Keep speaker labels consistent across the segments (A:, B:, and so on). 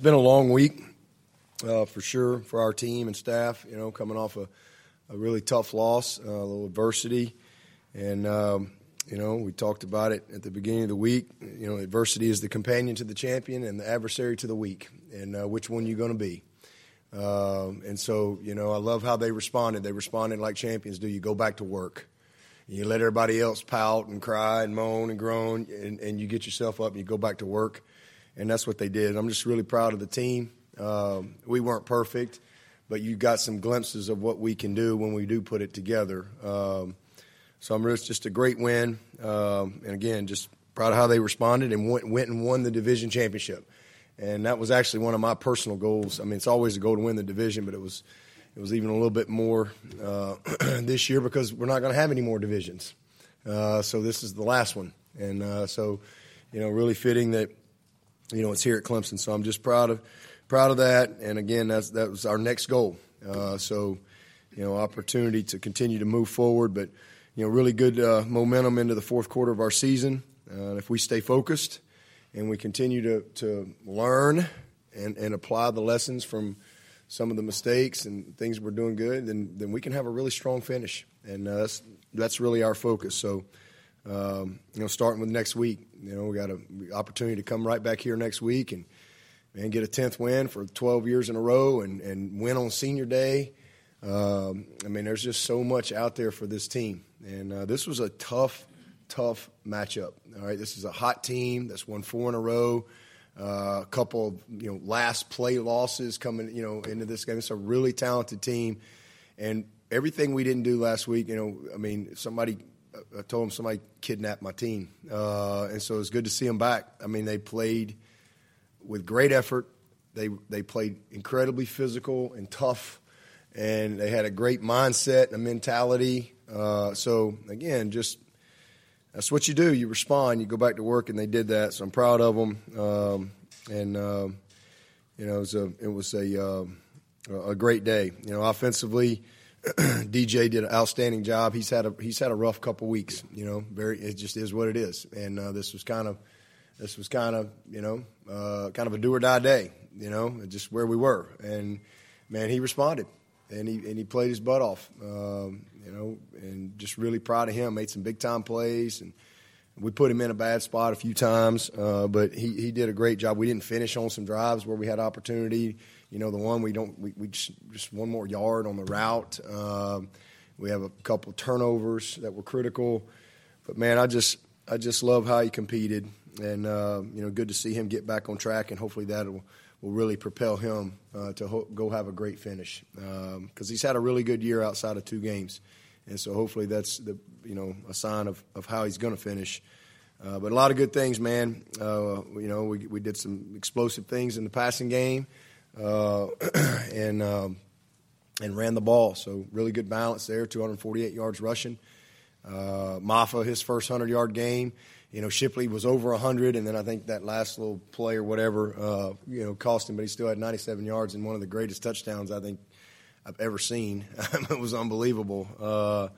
A: been a long week uh, for sure for our team and staff. You know, coming off a, a really tough loss, uh, a little adversity, and um, you know we talked about it at the beginning of the week. You know, adversity is the companion to the champion and the adversary to the weak, and uh, which one you going to be. Um, and so, you know, I love how they responded. They responded like champions do. You go back to work. You let everybody else pout and cry and moan and groan, and, and you get yourself up and you go back to work. And that's what they did. I'm just really proud of the team. Um, we weren't perfect, but you got some glimpses of what we can do when we do put it together. Um, so I'm it's just a great win. Um, and again, just proud of how they responded and went, went and won the division championship and that was actually one of my personal goals. I mean, it's always a goal to win the division, but it was it was even a little bit more uh, this year because we're not going to have any more divisions. Uh, so this is the last one, and uh, so you know, really fitting that you know it's here at Clemson. So I'm just proud of proud of that, and again, that's that was our next goal. Uh, so you know, opportunity to continue to move forward, but you know, really good uh, momentum into the fourth quarter of our season. Uh, if we stay focused and we continue to, to learn and, and apply the lessons from some of the mistakes and things we're doing good, then, then we can have a really strong finish. And uh, that's, that's really our focus. So, um, you know, starting with next week, you know, we got an opportunity to come right back here next week and, and get a 10th win for 12 years in a row and, and win on senior day. Um, I mean, there's just so much out there for this team. And uh, this was a tough tough matchup. All right, this is a hot team that's won four in a row. Uh, a couple of you know last play losses coming you know into this game. It's a really talented team, and everything we didn't do last week. You know, I mean, somebody I told him somebody kidnapped my team, uh, and so it's good to see them back. I mean, they played with great effort. They they played incredibly physical and tough, and they had a great mindset and a mentality. Uh, so again, just that's what you do. You respond. You go back to work, and they did that. So I'm proud of them. Um, and uh, you know, it was a it was a uh, a great day. You know, offensively, DJ did an outstanding job. He's had a he's had a rough couple weeks. You know, very it just is what it is. And uh, this was kind of this was kind of you know uh, kind of a do or die day. You know, just where we were. And man, he responded and he and he played his butt off. Um, you know, and just really proud of him. Made some big time plays, and we put him in a bad spot a few times, uh, but he, he did a great job. We didn't finish on some drives where we had opportunity. You know, the one we don't we, we just, just one more yard on the route. Um, we have a couple turnovers that were critical, but man, I just I just love how he competed, and uh, you know, good to see him get back on track, and hopefully that'll will really propel him uh, to ho- go have a great finish because um, he's had a really good year outside of two games, and so hopefully that's the you know a sign of, of how he's going to finish. Uh, but a lot of good things, man. Uh, you know, we we did some explosive things in the passing game, uh, and um, and ran the ball. So really good balance there. 248 yards rushing. Uh, Mafah his first hundred yard game you know, Shipley was over 100, and then I think that last little play or whatever, uh, you know, cost him, but he still had 97 yards and one of the greatest touchdowns I think I've ever seen. it was unbelievable. Uh,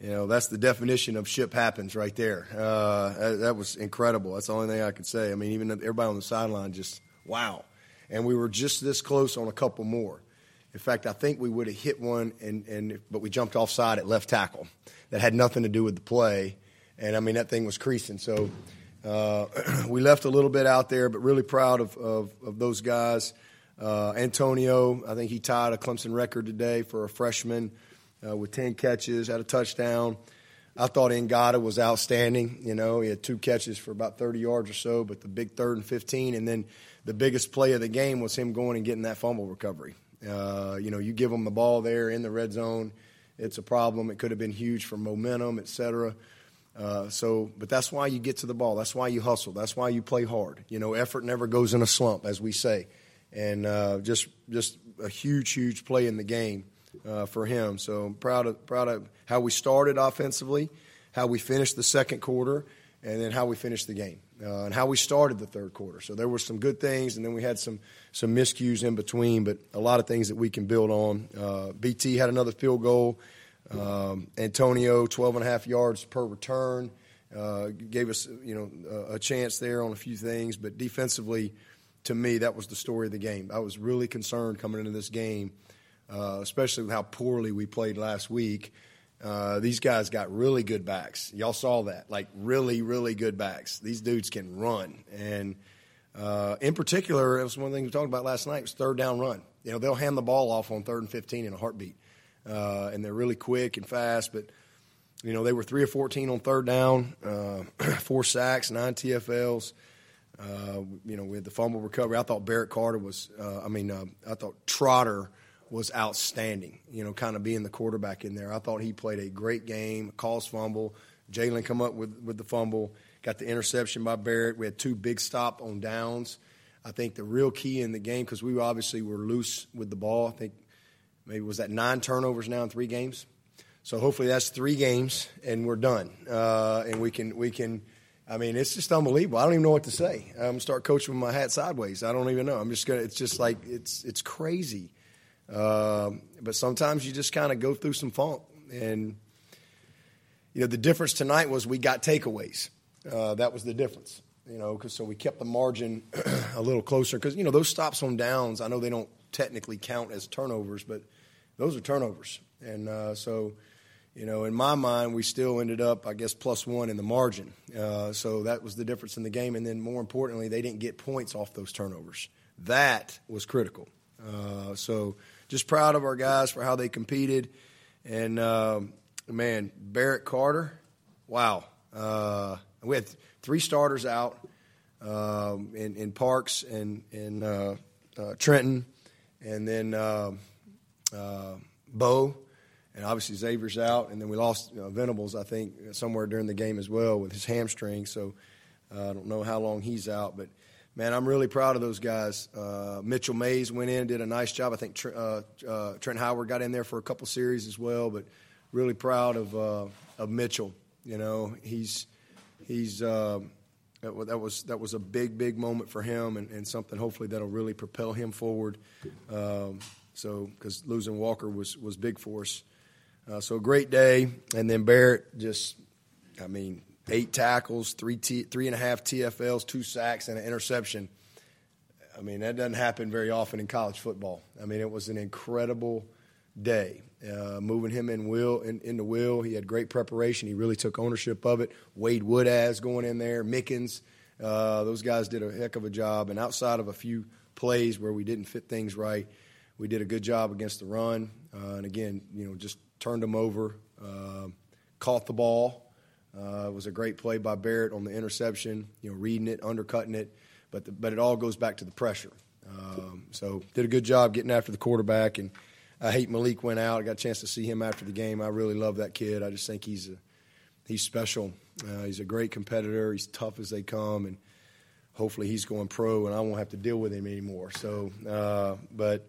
A: you know, that's the definition of ship happens right there. Uh, that, that, was incredible. That's the only thing I could say. I mean, even everybody on the sideline just, wow. And we were just this close on a couple more. In fact, I think we would have hit one, and, and but we jumped offside at left tackle. That had nothing to do with the play and I mean that thing was creasing. So uh, we left a little bit out there, but really proud of of, of those guys. Uh, Antonio, I think he tied a Clemson record today for a freshman uh, with 10 catches, had a touchdown. I thought Ngata was outstanding. You know, he had two catches for about 30 yards or so, but the big third and 15, and then the biggest play of the game was him going and getting that fumble recovery. Uh, you know, you give him the ball there in the red zone, it's a problem. It could have been huge for momentum, et cetera. Uh, so, but that's why you get to the ball. That's why you hustle. That's why you play hard. You know, effort never goes in a slump, as we say. And uh, just just a huge, huge play in the game uh, for him. So I'm proud of proud of how we started offensively, how we finished the second quarter, and then how we finished the game, uh, and how we started the third quarter. So there were some good things, and then we had some some miscues in between, but a lot of things that we can build on. Uh, BT had another field goal. Um, Antonio, 12 and a half yards per return, uh, gave us you know a chance there on a few things, but defensively, to me, that was the story of the game. I was really concerned coming into this game, uh, especially with how poorly we played last week. Uh, these guys got really good backs. Y'all saw that, like really, really good backs. These dudes can run, and uh, in particular, it was one things we talked about last night was third down run. You know, they'll hand the ball off on third and fifteen in a heartbeat, uh, and they're really quick and fast. But you know, they were three or fourteen on third down, uh, four sacks, nine TFLs. Uh, you know, with the fumble recovery, I thought Barrett Carter was. Uh, I mean, I thought Trotter was outstanding. You know, kind of being the quarterback in there. I thought he played a great game. Calls fumble. Jalen come up with with the fumble. Got the interception by Barrett. We had two big stop on downs. I think the real key in the game because we obviously were loose with the ball. I think maybe was that nine turnovers now in three games. So hopefully that's three games and we're done, uh, and we can we can I mean, it's just unbelievable. I don't even know what to say. I'm gonna start coaching with my hat sideways. I don't even know. I'm just gonna. It's just like it's it's crazy. Um, but sometimes you just kind of go through some funk, and you know the difference tonight was we got takeaways. Uh, that was the difference. You know, because so we kept the margin a little closer. Because you know those stops on downs, I know they don't technically count as turnovers, but those are turnovers, and uh, so you know, in my mind, we still ended up, I guess, plus one in the margin. Uh, so that was the difference in the game. And then more importantly, they didn't get points off those turnovers. That was critical. Uh, so just proud of our guys for how they competed. And, uh, man, Barrett Carter, wow. Uh, we had three starters out um, in, in Parks and in uh, uh, Trenton, and then Bo and obviously Xavier's out, and then we lost Venables, I think, somewhere during the game as well with his hamstring. So uh, I don't know how long he's out, but man, I'm really proud of those guys. Uh, Mitchell Mayes went in, did a nice job. I think uh, uh, Trent Howard got in there for a couple series as well, but really proud of uh, of Mitchell. You know, he's he's uh, that was that was a big big moment for him, and, and something hopefully that'll really propel him forward. Um, so because losing Walker was was big for us. Uh, so great day, and then Barrett just, I mean, eight tackles, three t- three and a half TFLs, two sacks, and an interception. I mean, that doesn't happen very often in college football. I mean, it was an incredible day. Uh, moving him in will in, the will, he had great preparation. He really took ownership of it. Wade Woodaz going in there, Mickens, uh, those guys did a heck of a job. And outside of a few plays where we didn't fit things right, we did a good job against the run. Uh, and again, you know, just turned them over, uh, caught the ball. Uh, it was a great play by Barrett on the interception, you know, reading it, undercutting it, but the, but it all goes back to the pressure. Um, so did a good job getting after the quarterback, and I hate Malik went out. I got a chance to see him after the game. I really love that kid. I just think he's a, he's special. Uh, he's a great competitor. He's tough as they come, and hopefully he's going pro, and I won't have to deal with him anymore. So, uh, but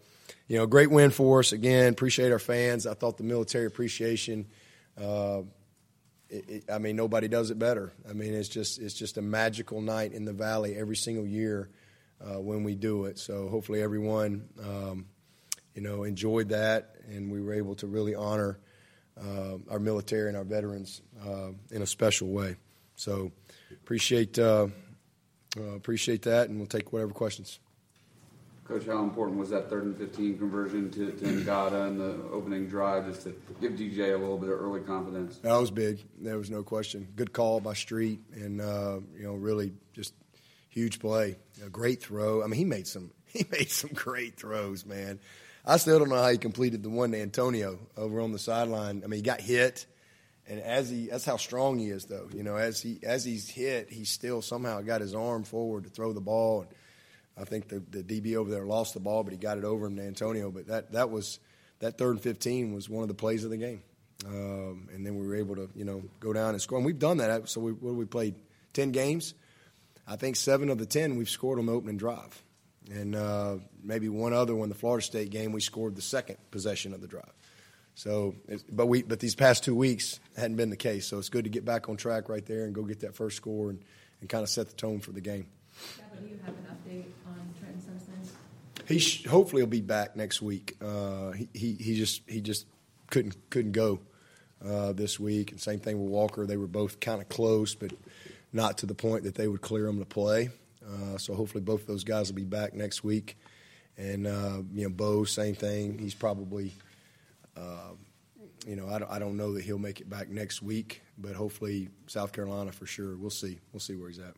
A: you know, great win for us. Again, appreciate our fans. I thought the military appreciation. Uh, it, it, I mean, nobody does it better. I mean, it's just it's just a magical night in the valley every single year uh, when we do it. So hopefully everyone, um, you know, enjoyed that, and we were able to really honor uh, our military and our veterans uh, in a special way. So appreciate uh, uh, appreciate that, and we'll take whatever questions.
B: Coach, how important was that third and 15 conversion to, to Ngata the opening drive just to give DJ a little bit of early confidence?
A: That was big. There was no question. Good call by Street, and uh, you know, really just huge play. A great throw. I mean, he made some. He made some great throws, man. I still don't know how he completed the one to Antonio over on the sideline. I mean, he got hit, and as he that's how strong he is, though. You know, as he as he's hit, he still somehow got his arm forward to throw the ball. And, I think the, the DB over there lost the ball, but he got it over him to Antonio. But that, that was that third and 15 was one of the plays of the game. Um, and then we were able to, you know, go down and score. And we've done that. So we, what we played? 10 games. I think seven of the 10 we've scored on the opening drive. And uh, maybe one other one, the Florida State game, we scored the second possession of the drive. So, but we, but these past two weeks hadn't been the case. So it's good to get back on track right there and go get that first score and, and kind of set the tone for the game.
C: Do you have an update?
A: He sh- hopefully he'll be back next week. Uh, he, he he just he just couldn't couldn't go uh, this week, and same thing with Walker. They were both kind of close, but not to the point that they would clear him to play. Uh, so hopefully both of those guys will be back next week. And uh, you know, Bo, same thing. He's probably, uh, you know, I don't, I don't know that he'll make it back next week, but hopefully South Carolina for sure. We'll see. We'll see where he's at.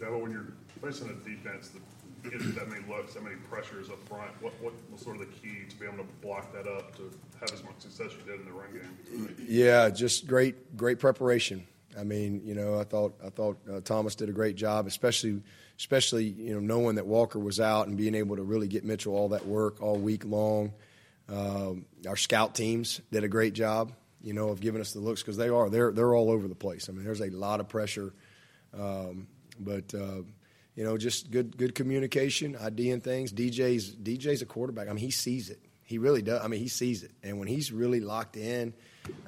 D: Dabo, when you're facing a defense that you that many looks, that many pressures up front, what, what was sort of the key to be able to block that up to have as much success you did in the run game?
A: Yeah, just great, great preparation. I mean, you know, I thought I thought uh, Thomas did a great job, especially especially you know knowing that Walker was out and being able to really get Mitchell all that work all week long. Um, our scout teams did a great job, you know, of giving us the looks because they are they're they're all over the place. I mean, there's a lot of pressure, um, but uh, you know, just good good communication, IDing things. DJ's DJ's a quarterback. I mean, he sees it. He really does. I mean, he sees it, and when he's really locked in,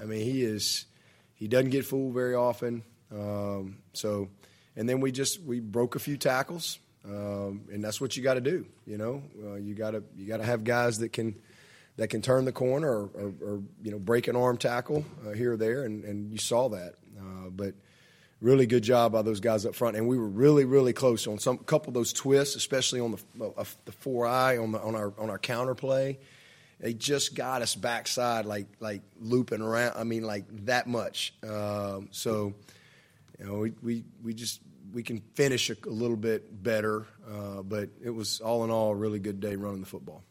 A: I mean, he is he doesn't get fooled very often. Um, so, and then we just we broke a few tackles, um, and that's what you got to do. You know, uh, you got to you got to have guys that can that can turn the corner or, or, or you know break an arm tackle uh, here or there, and, and you saw that. Uh, but really good job by those guys up front, and we were really really close on some couple of those twists, especially on the uh, the four eye on the on our on our counter play they just got us backside, like like looping around. I mean, like that much. Um, so, you know, we, we we just we can finish a, a little bit better, uh, but it was all in all a really good day running the football.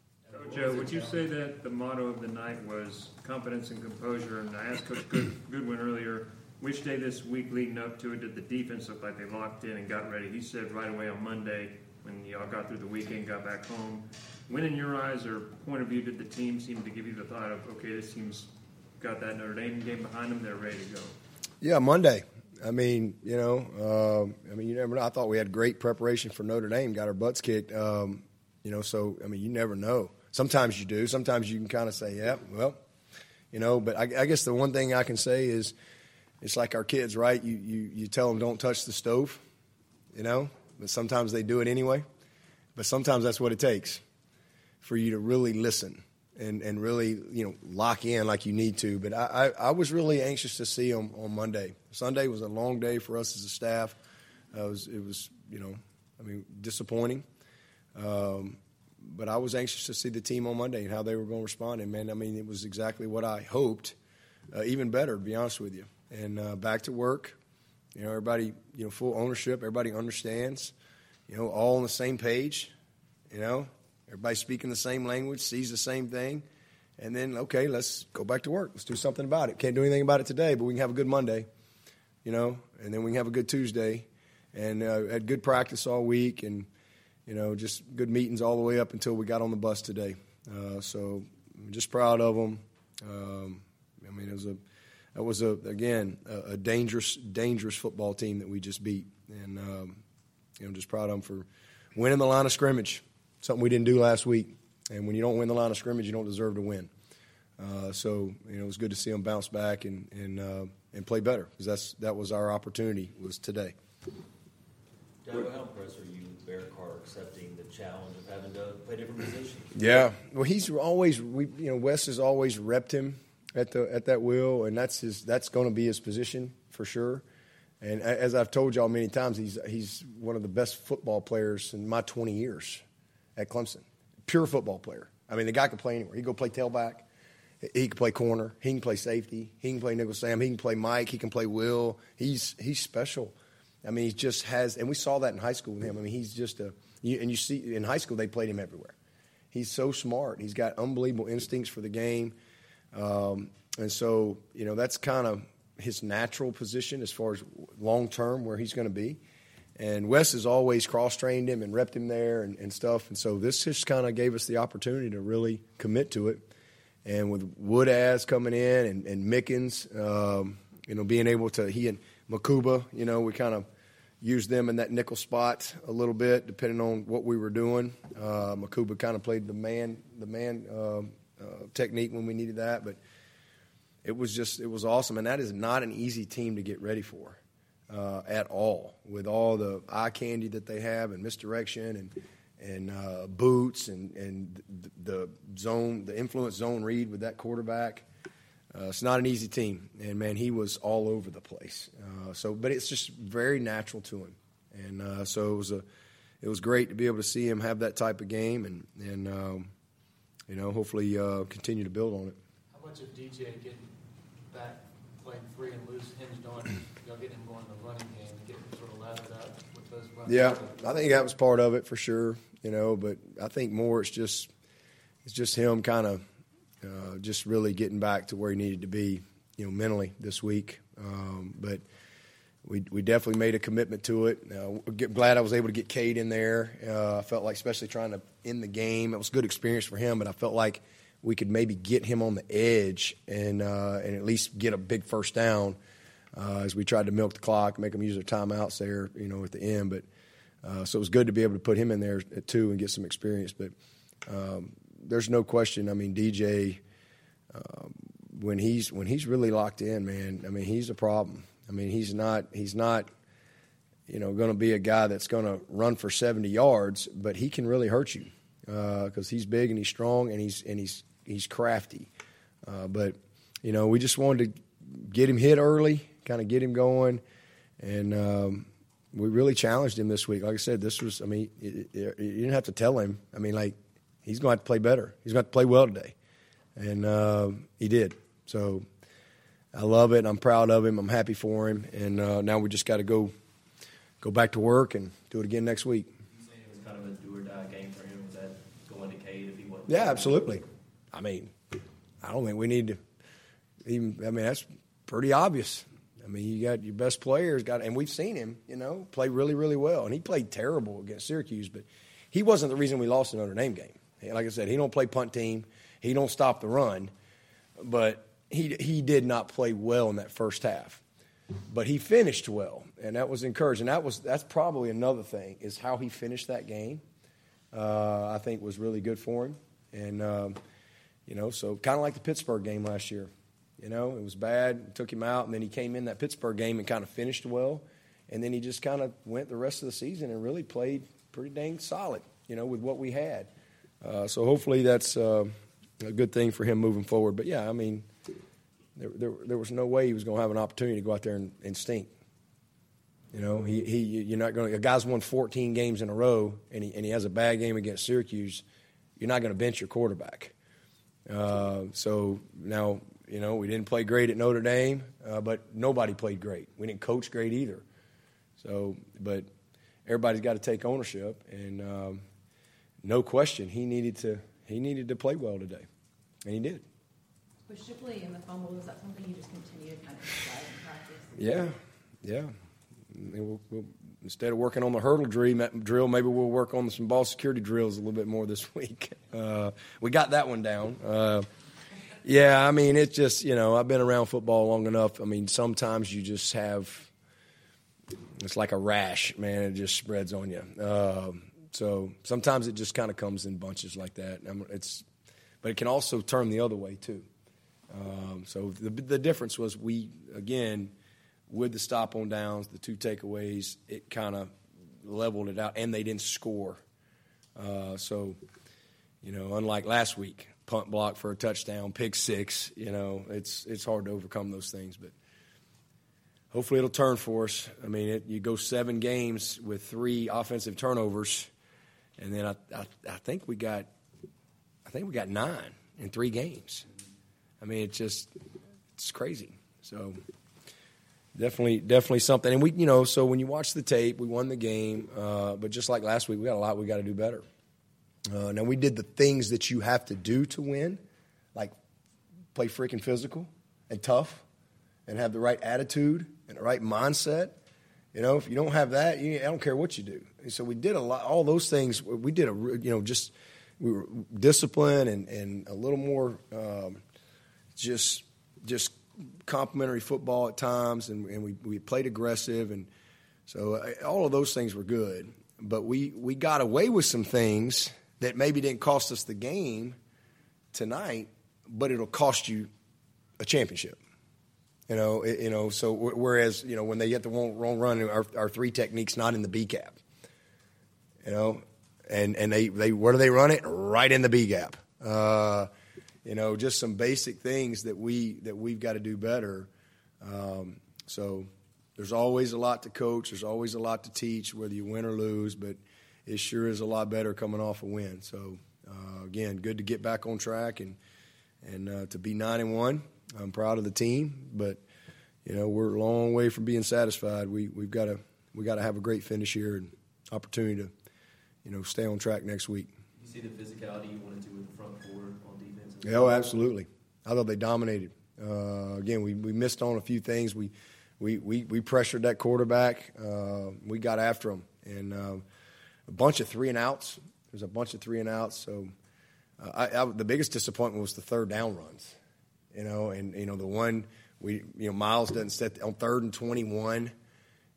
E: Joe, would you say that the motto of the night was confidence and composure? And I asked Coach Good, Goodwin earlier, which day this week leading up to it did the defense look like they locked in and got ready? He said right away on Monday when y'all got through the weekend, got back home, when in your eyes or point of view did the team seem to give you the thought of, okay, this team's got that Notre Dame game behind them, they're ready to go?
A: Yeah, Monday. I mean, you know, uh, I mean, you never know. I thought we had great preparation for Notre Dame, got our butts kicked. Um, you know, so I mean, you never know. Sometimes you do. Sometimes you can kind of say, "Yeah, well," you know. But I, I guess the one thing I can say is, it's like our kids, right? You you you tell them don't touch the stove, you know, but sometimes they do it anyway. But sometimes that's what it takes for you to really listen and, and really you know lock in like you need to. But I, I, I was really anxious to see them on Monday. Sunday was a long day for us as a staff. It, was, it was you know I mean disappointing. Um, but I was anxious to see the team on Monday and how they were going to respond. And man, I mean, it was exactly what I hoped, uh, even better, to be honest with you. And uh, back to work, you know, everybody, you know, full ownership, everybody understands, you know, all on the same page, you know, Everybody speaking the same language, sees the same thing. And then, okay, let's go back to work. Let's do something about it. Can't do anything about it today, but we can have a good Monday, you know, and then we can have a good Tuesday. And uh, had good practice all week and, you know, just good meetings all the way up until we got on the bus today. Uh, so I'm just proud of them. Um, I mean, it was a, that was a again a, a, dangerous, dangerous football team that we just beat, and um, you know, just proud of them for winning the line of scrimmage something we didn't do last week. And when you don't win the line of scrimmage, you don't deserve to win. Uh, so you know it was good to see them bounce back and and uh, and play better because that's that was our opportunity was today.
F: Dabo, how impressed are you with Bear Carr accepting the challenge of having to play different positions?
A: Yeah, well, he's always we you know Wes has always repped him at the at that wheel, and that's his that's going to be his position for sure. And as I've told y'all many times, he's he's one of the best football players in my 20 years at Clemson. Pure football player. I mean, the guy can play anywhere. He can go play tailback. He can play corner. He can play safety. He can play nickel Sam. He can play Mike. He can play Will. He's he's special. I mean, he just has, and we saw that in high school with him. I mean, he's just a, and you see in high school they played him everywhere. He's so smart. He's got unbelievable instincts for the game, um, and so you know that's kind of his natural position as far as long term where he's going to be. And Wes has always cross trained him and repped him there and, and stuff. And so this just kind of gave us the opportunity to really commit to it. And with Woodaz coming in and, and Mickens, um, you know, being able to, he and Mukuba, you know, we kind of used them in that nickel spot a little bit, depending on what we were doing. Uh, Mukuba kind of played the man, the man uh, uh, technique when we needed that. But it was just, it was awesome. And that is not an easy team to get ready for uh, at all with all the eye candy that they have and misdirection and and uh, boots and and the zone the influence zone read with that quarterback. Uh, it's not an easy team, and man, he was all over the place. Uh, so, but it's just very natural to him, and uh, so it was a it was great to be able to see him have that type of game, and and um, you know, hopefully uh, continue to build on it.
G: How much of DJ getting back, playing free and loose, hinged on y'all getting him going in the running game and getting sort of lathered up with those runs?
A: Yeah, I think that was part of it for sure. You know, but I think more it's just it's just him kind of uh, just really getting back to where he needed to be, you know, mentally this week. Um, but we we definitely made a commitment to it. Uh, get, glad I was able to get Cade in there. Uh, I felt like, especially trying to end the game, it was a good experience for him. But I felt like we could maybe get him on the edge and uh, and at least get a big first down uh, as we tried to milk the clock, make them use their timeouts there, you know, at the end. But uh, so it was good to be able to put him in there too and get some experience. But um, there's no question. I mean, DJ, um, when he's when he's really locked in, man. I mean, he's a problem. I mean, he's not he's not you know going to be a guy that's going to run for 70 yards, but he can really hurt you because uh, he's big and he's strong and he's and he's he's crafty. Uh, but you know, we just wanted to get him hit early, kind of get him going, and um, we really challenged him this week. Like I said, this was I mean, it, it, you didn't have to tell him. I mean, like he's going to have to play better. He's going to, to play well today, and uh, he did. So I love it. I'm proud of him. I'm happy for him, and uh, now we just got to go go back to work and do it again next week.
F: You saying it was kind of a do or die game for him? Was that going to Cade if he wasn't?
A: Yeah, absolutely. I mean, I don't think we need to even. I mean, that's pretty obvious. I mean, you got your best players got, and we've seen him, you know, play really, really well, and he played terrible against Syracuse, but he wasn't the reason we lost the Notre Dame game. Like I said, he don't play punt team, he don't stop the run, but he he did not play well in that first half. But he finished well, and that was encouraging. That was that's probably another thing is how he finished that game. Uh, I think was really good for him, and um, you know, so kind of like the Pittsburgh game last year. You know, it was bad, took him out, and then he came in that Pittsburgh game and kind of finished well, and then he just kind of went the rest of the season and really played pretty dang solid. You know, with what we had. Uh, so hopefully that's uh, a good thing for him moving forward. But yeah, I mean, there, there, there was no way he was going to have an opportunity to go out there and, and stink. You know, he, he you're not going. A guy's won 14 games in a row, and he, and he has a bad game against Syracuse. You're not going to bench your quarterback. Uh, so now, you know, we didn't play great at Notre Dame, uh, but nobody played great. We didn't coach great either. So, but everybody's got to take ownership, and um, no question, he needed to he needed to play well today, and he did.
C: With Shipley and the fumble, is that something you just continue to kind of practice?
A: Yeah, yeah. We'll, we'll, instead of working on the hurdle drill, maybe we'll work on some ball security drills a little bit more this week. Uh, we got that one down. Uh, yeah, I mean, it just, you know, I've been around football long enough. I mean, sometimes you just have, it's like a rash, man. It just spreads on you. Uh, so sometimes it just kind of comes in bunches like that. It's, but it can also turn the other way too. Um, so the the difference was we again with the stop on downs, the two takeaways, it kind of leveled it out, and they didn't score. Uh, so you know, unlike last week, punt block for a touchdown, pick six. You know, it's it's hard to overcome those things, but hopefully it'll turn for us. I mean, it, you go seven games with three offensive turnovers, and then I, I, I think we got I think we got nine in three games. I mean, it's just it's crazy. So definitely, definitely something. And we, you know, so when you watch the tape, we won the game, uh, but just like last week, we got a lot we got to do better. Uh, now we did the things that you have to do to win, like play freaking physical and tough, and have the right attitude and the right mindset. You know, if you don't have that, you, I don't care what you do. And so we did a lot, all those things. We did a, you know, just we were disciplined and, and a little more um, just just complimentary football at times, and, and we, we played aggressive, and so uh, all of those things were good. But we, we got away with some things that maybe didn't cost us the game tonight, but it'll cost you a championship. You know, it, you know. So whereas you know when they get the wrong, wrong run, our, our three techniques not in the B gap. You know, and and they they where do they run it? Right in the B gap. Uh, you know, just some basic things that we that we've got to do better. Um, so there's always a lot to coach. There's always a lot to teach, whether you win or lose. But it sure is a lot better coming off a win. So uh, again, good to get back on track and and uh, to be nine and one. I'm proud of the team, but you know we're a long way from being satisfied. We we've got to we got to have a great finish here and opportunity to you know stay on track next week.
F: You see the physicality you wanted to with the front four?
A: Yeah, oh, absolutely. I thought they dominated. Uh, again, we, we missed on a few things. We we we, we pressured that quarterback. Uh, we got after him, and uh, a bunch of three and outs. There's a bunch of three and outs. So uh, I, I, the biggest disappointment was the third down runs. You know, and you know the one we you know Miles doesn't set on third and twenty one.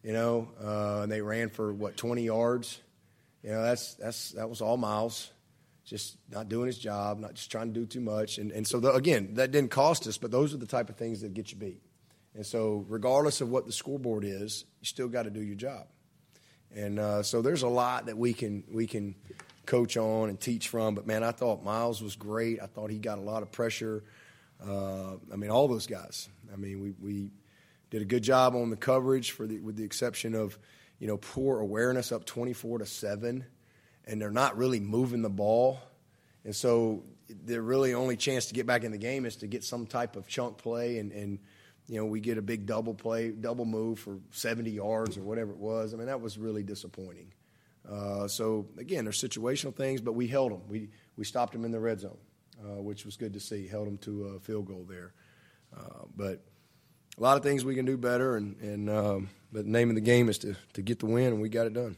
A: You know, uh, and they ran for what twenty yards. You know, that's that's that was all Miles just not doing his job, not just trying to do too much. And, and so, the, again, that didn't cost us, but those are the type of things that get you beat. And so, regardless of what the scoreboard is, you still got to do your job. And uh, so, there's a lot that we can we can coach on and teach from. But man, I thought Miles was great. I thought he got a lot of pressure. Uh, I mean, all those guys. I mean, we we did a good job on the coverage, for the, with the exception of you know poor awareness, up 24 to seven and they're not really moving the ball. And so their really only chance to get back in the game is to get some type of chunk play and, and you know, we get a big double play, double move for 70 yards or whatever it was. I mean, that was really disappointing. Uh, so again, there's situational things, but we held them. We we stopped them in the red zone, uh, which was good to see. Held them to a field goal there. Uh, but a lot of things we can do better, and and um, but the name of the game is to to get the win, and we got it done.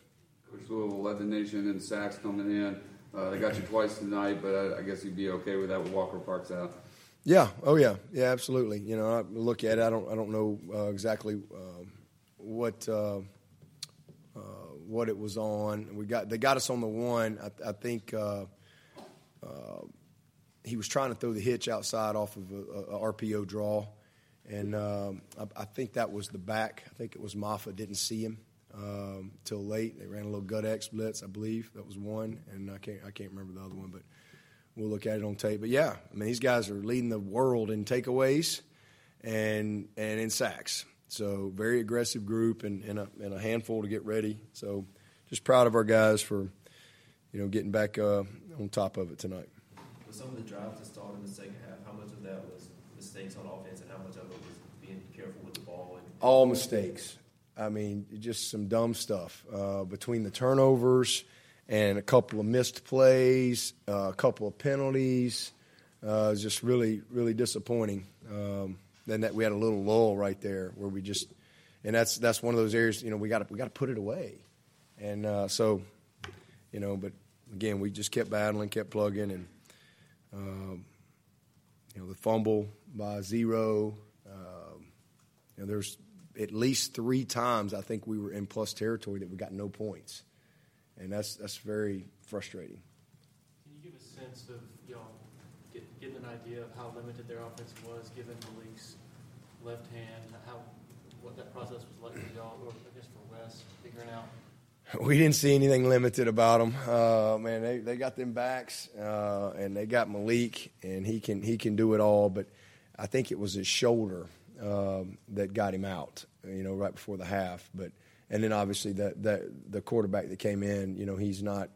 B: Coach Louisville led the nation in sacks coming in. Uh, they got you twice tonight, but I, I, guess you'd be okay with that with Walker Parks out.
A: Yeah. Oh yeah. Yeah. Absolutely. You know, I look at it. I don't. I don't know uh, exactly uh, what uh, uh, what it was on. We got. They got us on the one. I, I think uh, he was trying to throw the hitch outside off of a, a RPO draw, and um, I, I, think that was the back. I think it was Mafah didn't see him um, till late. They ran a little gut X blitz, I believe. That was one, and I can't I can't remember the other one, but we'll look at it on tape. But yeah, I mean these guys are leading the world in takeaways and and in sacks. So very aggressive group and, and, a, and a handful to get ready. So just proud of our guys for you know getting back uh, on top of it tonight.
F: With some of the drives that started in the second half, how much of that was mistakes on offense, and how much of it was being careful with the ball? And-
A: All mistakes. I mean, just some dumb stuff uh, between the turnovers and a couple of missed plays, uh, a couple of penalties. Uh, just really, really disappointing. Um, then that we had a little lull right there where we just, and that's that's one of those areas. You know, we got we got to put it away, and uh, so, you know, but again, we just kept battling, kept plugging, and um, you know, the fumble by zero. Um, you know, there's at least three times I think we were in plus territory that we got no points, and that's that's very frustrating.
G: Can you give a sense of y'all get, getting an idea of how limited their offense was, given Malik's left hand, how what that process was like for y'all, or I guess for Wes figuring out.
A: We didn't see anything limited about them. Uh, man, they, they got them backs, uh, and they got Malik, and he can he can do it all. But I think it was his shoulder um, that got him out, you know, right before the half. But and then obviously the the, the quarterback that came in, you know, he's not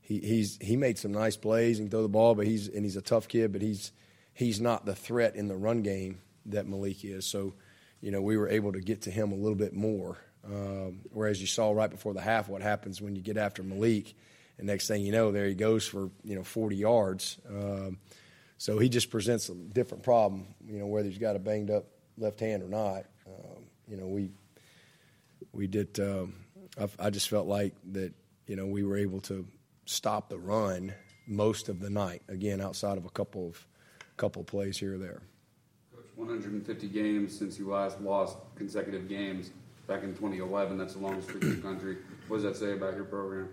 A: he he's he made some nice plays and throw the ball, but he's and he's a tough kid, but he's he's not the threat in the run game that Malik is. So, you know, we were able to get to him a little bit more. Um, whereas you saw right before the half what happens when you get after Malik, and next thing you know, there he goes for you know 40 yards. Um, so he just presents a different problem, you know, whether he's got a banged up left hand or not. Um, you know, we we did. Um, I, I, just felt like that. You know, we were able to stop the run most of the night. Again, outside of a couple of couple plays here or there.
B: Coach, 150 games since you last lost consecutive games back in 2011. That's the longest streak in the country. What does that say about your program?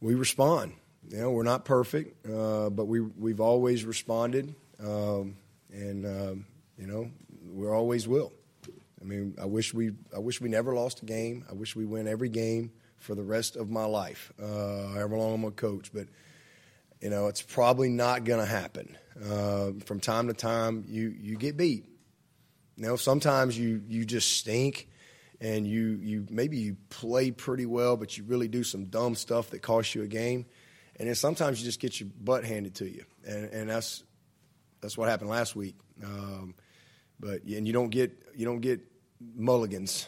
A: We respond. You know, we're not perfect, uh, but we we've always responded, um, and um, you know, we always will. I mean, I wish we I wish we never lost a game. I wish we win every game for the rest of my life, uh, however long I'm a coach. But you know, it's probably not going to happen. Uh, from time to time, you you get beat. You know, sometimes you you just stink, and you you maybe you play pretty well, but you really do some dumb stuff that costs you a game, and then sometimes you just get your butt handed to you, and and that's that's what happened last week. Um, but and you don't get you don't get mulligans.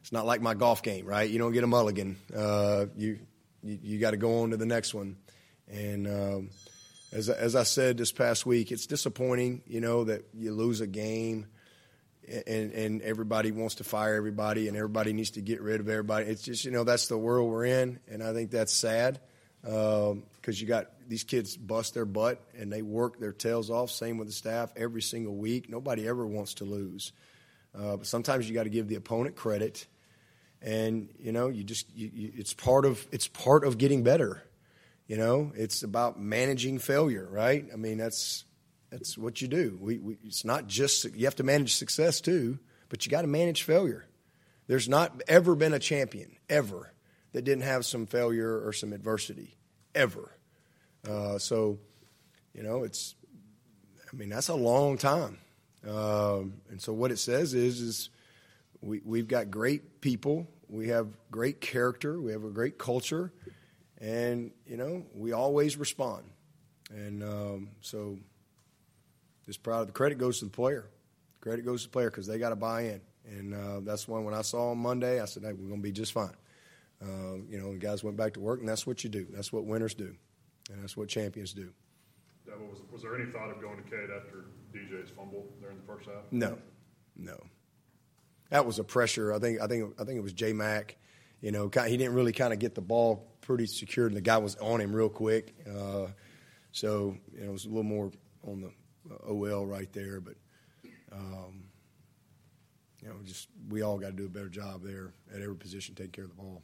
A: It's not like my golf game, right? You don't get a mulligan. Uh, you you, you got to go on to the next one, and. Um, as, as I said this past week, it's disappointing, you know, that you lose a game and, and everybody wants to fire everybody and everybody needs to get rid of everybody. It's just, you know, that's the world we're in. And I think that's sad because you got these kids bust their butt and they work their tails off. Same with the staff every single week. Nobody ever wants to lose. Uh, but sometimes you got to give the opponent credit. And, you know, you just, you, you, it's part of, it's part of getting better. You know, it's about managing failure, right? I mean, that's that's what you do. We, we, it's not just you have to manage success too, but you got to manage failure. There's not ever been a champion ever that didn't have some failure or some adversity ever. Uh, so, you know, it's I mean that's a long time. Um, and so what it says is is we we've got great people, we have great character, we have a great culture and you know we always respond, and um, so just proud of the credit goes to the player. Credit goes to the player because they got to buy in, and uh, that's one when I saw on Monday, I said, "Hey, we're going to be just fine." Uh, you know, the guys went back to work, and that's what you do. That's what winners do, and that's what champions do.
D: Dabo, was, was there any thought of going to Cade after DJ's fumble during the first half?
A: No, no. That was a pressure. I think. I think. I think it was J Mac. You know, he didn't really kind of get the ball pretty secured, and the guy was on him real quick. Uh, so you know, it was a little more on the uh, OL right there, but um, you know, just we all got to do a better job there at every position, taking care of the ball.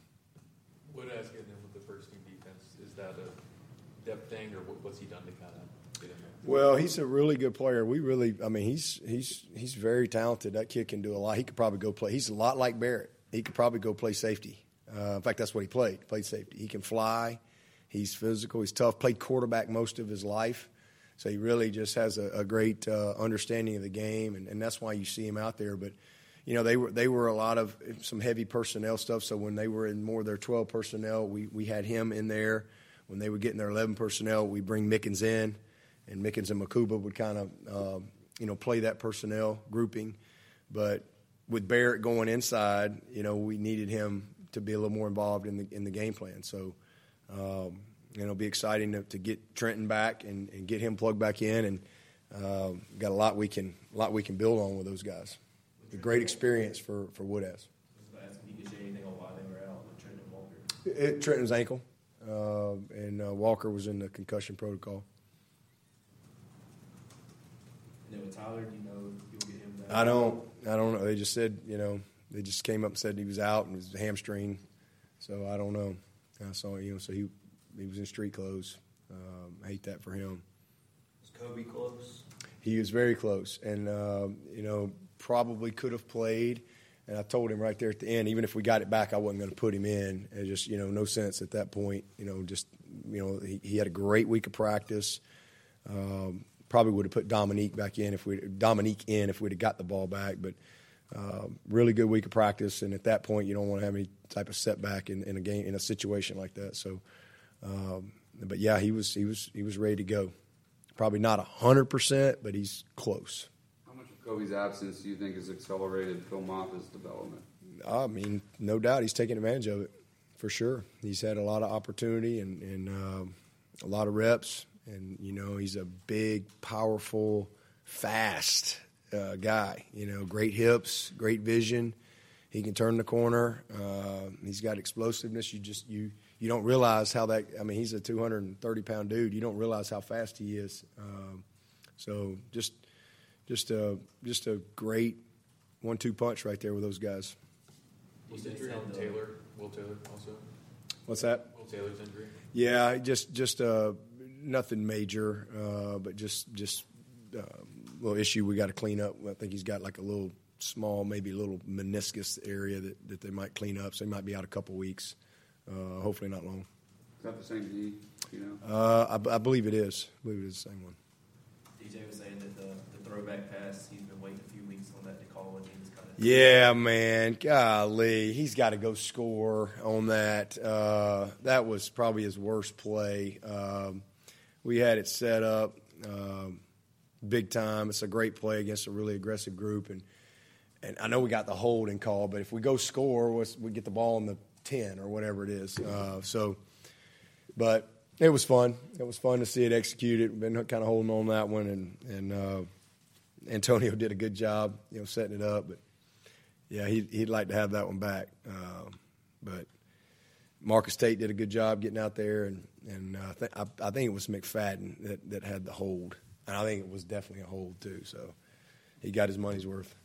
H: What has getting in with the first team defense is that a depth thing, or what's he done to kind of get in there?
A: Well, he's a really good player. We really, I mean, he's he's he's very talented. That kid can do a lot. He could probably go play. He's a lot like Barrett. He could probably go play safety. Uh, in fact, that's what he played. Played safety. He can fly. He's physical. He's tough. Played quarterback most of his life. So he really just has a, a great uh, understanding of the game, and, and that's why you see him out there. But you know, they were they were a lot of some heavy personnel stuff. So when they were in more of their 12 personnel, we we had him in there. When they were getting their 11 personnel, we bring Mickens in, and Mickens and Mukuba would kind of uh, you know play that personnel grouping. But with Barrett going inside, you know, we needed him to be a little more involved in the in the game plan. So, um, you know, it'll be exciting to, to get Trenton back and, and, get him plugged back in, and uh, got a lot we can a lot we can build on with those guys. A great experience for for Woodaz. Trenton's ankle, uh, and uh, Walker was in the concussion protocol.
F: And then with Tyler, do you know you'll get him back?
A: I don't. I don't know. They just said, you know, they just came up and said he was out and his hamstring. So I don't know. I saw you know. So he he was in street clothes. Um, I hate that for him.
I: Was Kobe close?
A: He was very close, and um, you know probably could have played. And I told him right there at the end, even if we got it back, I wasn't going to put him in. It just you know no sense at that point. You know just you know he, he had a great week of practice. Um, probably would have put Dominique back in if we Dominique in if we'd have got the ball back, but uh, really good week of practice, and at that point, you don't want to have any type of setback in, in a game in a situation like that. So, um, but yeah, he was he was he was ready to go. Probably not hundred percent, but he's close.
B: Kobe's absence do you think has accelerated Phil Mafah's development?
A: I mean, no doubt he's taking advantage of it for sure. He's had a lot of opportunity and, and um, a lot of reps, and you know he's a big, powerful, fast uh, guy. You know, great hips, great vision. He can turn the corner. Uh, he's got explosiveness. You just you you don't realize how that. I mean, he's a 230 pound dude. You don't realize how fast he is. Um, so just just a just a great one two punch right there with those guys.
H: Was injury on Taylor? Will Taylor also?
A: What's that?
H: Will Taylor's injury?
A: Yeah, just just uh, nothing major, uh, but just just um, little issue we got to clean up. I think he's got like a little small, maybe a little meniscus area that, that they might clean up. So he might be out a couple weeks. Uh, hopefully not long.
B: Is that the same knee? You know?
A: Uh, I, I, believe it is. I believe it is the same one.
F: DJ was saying that the, the throwback pass, he's been waiting a few weeks on that to call, and he kind of.
A: Yeah, man. Golly, he's got to go score on that. Uh, that was probably his worst play. Um, we had it set up um, big time. It's a great play against a really aggressive group, and and I know we got the holding call, but if we go score, we get the ball in the ten or whatever it is. Uh, so, but it was fun. It was fun to see it executed. Been kind of holding on that one, and and uh, Antonio did a good job, you know, setting it up. But yeah, he, he'd like to have that one back. Um, but Marcus Tate did a good job getting out there, and and uh, th- I, I think it was McFadden that, that had the hold, and I think it was definitely a hold too. So he got his money's worth.